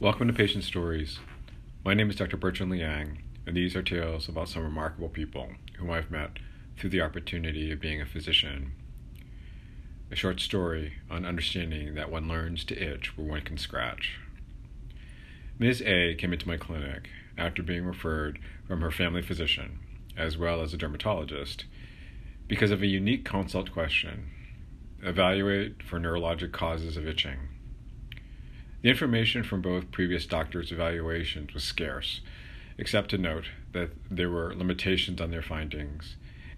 Welcome to Patient Stories. My name is Dr. Bertrand Liang, and these are tales about some remarkable people whom I've met through the opportunity of being a physician. A short story on understanding that one learns to itch where one can scratch. Ms. A came into my clinic after being referred from her family physician, as well as a dermatologist, because of a unique consult question evaluate for neurologic causes of itching. The information from both previous doctors' evaluations was scarce, except to note that there were limitations on their findings,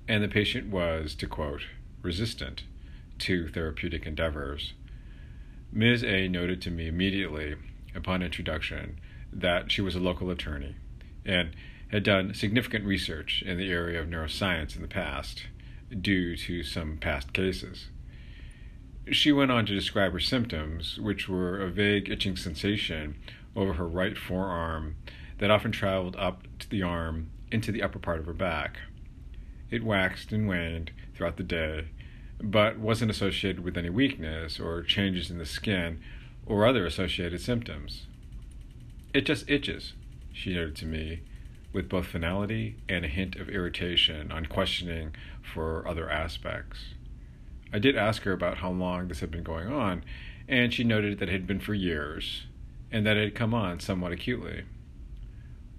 and the patient was, to quote, resistant to therapeutic endeavors. Ms. A noted to me immediately upon introduction that she was a local attorney and had done significant research in the area of neuroscience in the past due to some past cases. She went on to describe her symptoms, which were a vague itching sensation over her right forearm that often traveled up to the arm into the upper part of her back. It waxed and waned throughout the day, but wasn't associated with any weakness or changes in the skin or other associated symptoms. It just itches, she noted to me, with both finality and a hint of irritation on questioning for other aspects. I did ask her about how long this had been going on, and she noted that it had been for years, and that it had come on somewhat acutely.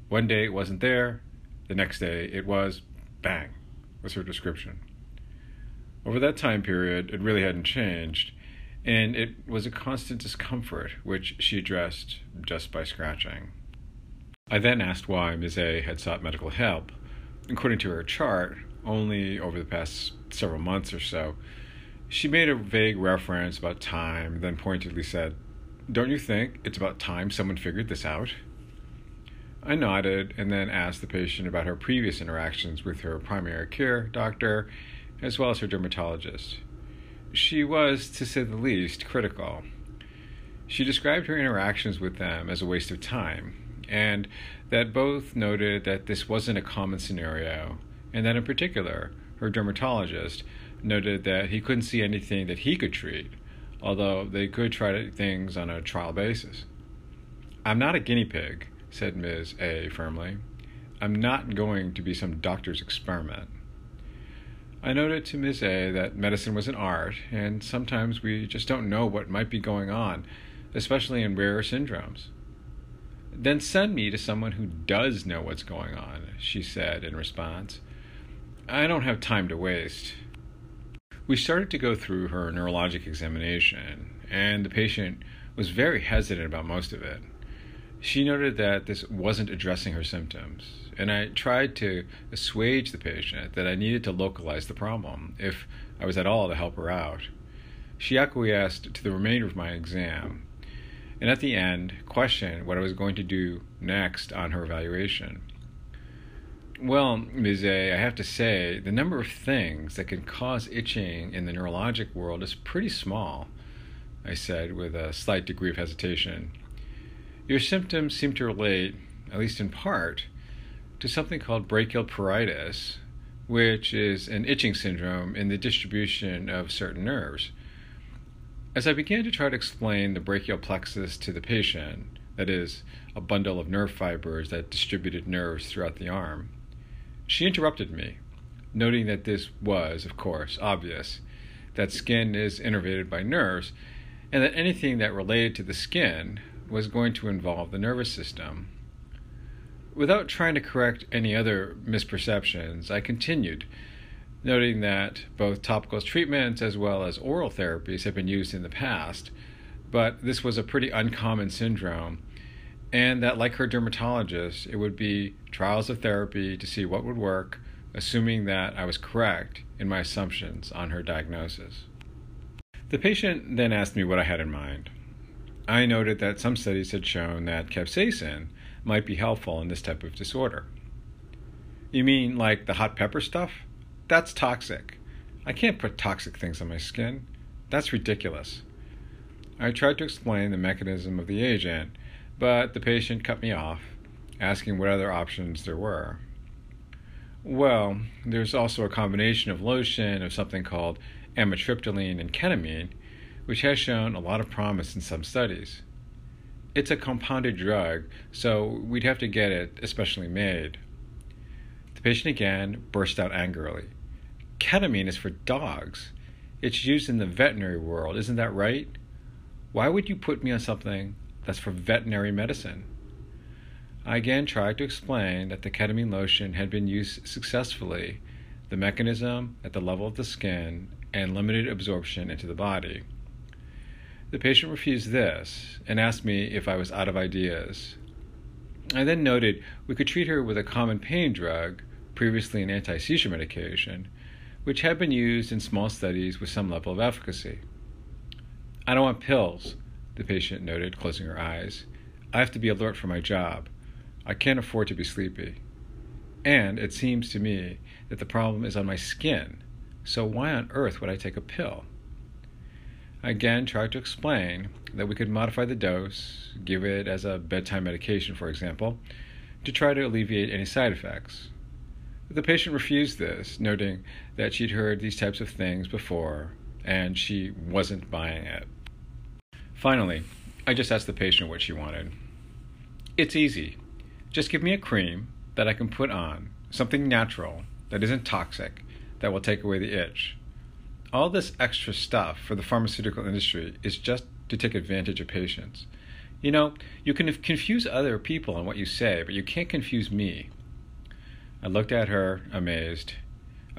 One day it wasn't there, the next day it was, bang, was her description. Over that time period, it really hadn't changed, and it was a constant discomfort, which she addressed just by scratching. I then asked why Ms. A had sought medical help. According to her chart, only over the past several months or so, she made a vague reference about time, then pointedly said, Don't you think it's about time someone figured this out? I nodded and then asked the patient about her previous interactions with her primary care doctor as well as her dermatologist. She was, to say the least, critical. She described her interactions with them as a waste of time, and that both noted that this wasn't a common scenario, and that in particular, her dermatologist noted that he couldn't see anything that he could treat, although they could try things on a trial basis. I'm not a guinea pig, said Ms. A firmly. I'm not going to be some doctor's experiment. I noted to Ms. A that medicine was an art, and sometimes we just don't know what might be going on, especially in rare syndromes. Then send me to someone who does know what's going on, she said in response. I don't have time to waste. We started to go through her neurologic examination, and the patient was very hesitant about most of it. She noted that this wasn't addressing her symptoms, and I tried to assuage the patient that I needed to localize the problem if I was at all to help her out. She acquiesced to the remainder of my exam, and at the end, questioned what I was going to do next on her evaluation. Well, Ms. A, I have to say, the number of things that can cause itching in the neurologic world is pretty small, I said with a slight degree of hesitation. Your symptoms seem to relate, at least in part, to something called brachial pruritus, which is an itching syndrome in the distribution of certain nerves. As I began to try to explain the brachial plexus to the patient, that is, a bundle of nerve fibers that distributed nerves throughout the arm, she interrupted me, noting that this was, of course, obvious, that skin is innervated by nerves, and that anything that related to the skin was going to involve the nervous system. Without trying to correct any other misperceptions, I continued, noting that both topical treatments as well as oral therapies have been used in the past, but this was a pretty uncommon syndrome and that, like her dermatologist, it would be trials of therapy to see what would work, assuming that I was correct in my assumptions on her diagnosis. The patient then asked me what I had in mind. I noted that some studies had shown that capsaicin might be helpful in this type of disorder. You mean like the hot pepper stuff? That's toxic. I can't put toxic things on my skin. That's ridiculous. I tried to explain the mechanism of the agent but the patient cut me off, asking what other options there were. Well, there's also a combination of lotion of something called amitriptyline and ketamine, which has shown a lot of promise in some studies. it's a compounded drug, so we'd have to get it especially made. The patient again burst out angrily. Ketamine is for dogs. It's used in the veterinary world, isn't that right? Why would you put me on something that's for veterinary medicine? I again tried to explain that the ketamine lotion had been used successfully, the mechanism at the level of the skin, and limited absorption into the body. The patient refused this and asked me if I was out of ideas. I then noted we could treat her with a common pain drug, previously an anti seizure medication, which had been used in small studies with some level of efficacy. I don't want pills, the patient noted, closing her eyes. I have to be alert for my job. I can't afford to be sleepy. And it seems to me that the problem is on my skin, so why on earth would I take a pill? I again tried to explain that we could modify the dose, give it as a bedtime medication, for example, to try to alleviate any side effects. The patient refused this, noting that she'd heard these types of things before and she wasn't buying it. Finally, I just asked the patient what she wanted. It's easy. Just give me a cream that I can put on, something natural that isn't toxic, that will take away the itch all this extra stuff for the pharmaceutical industry is just to take advantage of patients. You know, you can confuse other people on what you say, but you can't confuse me. I looked at her, amazed.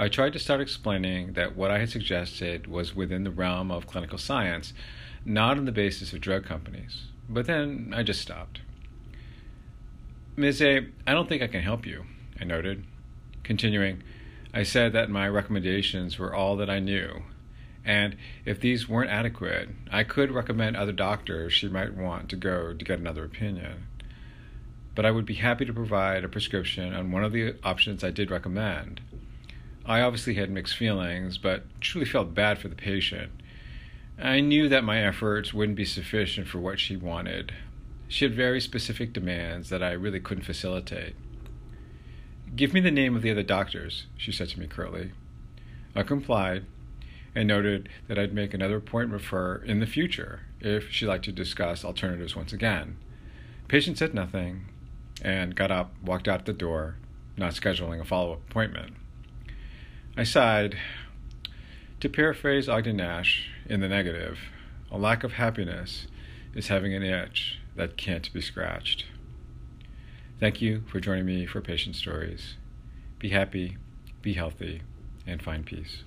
I tried to start explaining that what I had suggested was within the realm of clinical science, not on the basis of drug companies. But then I just stopped. Ms. A, I don't think I can help you, I noted, continuing. I said that my recommendations were all that I knew, and if these weren't adequate, I could recommend other doctors she might want to go to get another opinion. But I would be happy to provide a prescription on one of the options I did recommend. I obviously had mixed feelings, but truly felt bad for the patient. I knew that my efforts wouldn't be sufficient for what she wanted. She had very specific demands that I really couldn't facilitate. Give me the name of the other doctors, she said to me curtly. I complied and noted that I'd make another appointment for her in the future if she'd like to discuss alternatives once again. Patient said nothing and got up, walked out the door, not scheduling a follow up appointment. I sighed. To paraphrase Ogden Nash in the negative, a lack of happiness is having an itch that can't be scratched. Thank you for joining me for Patient Stories. Be happy, be healthy, and find peace.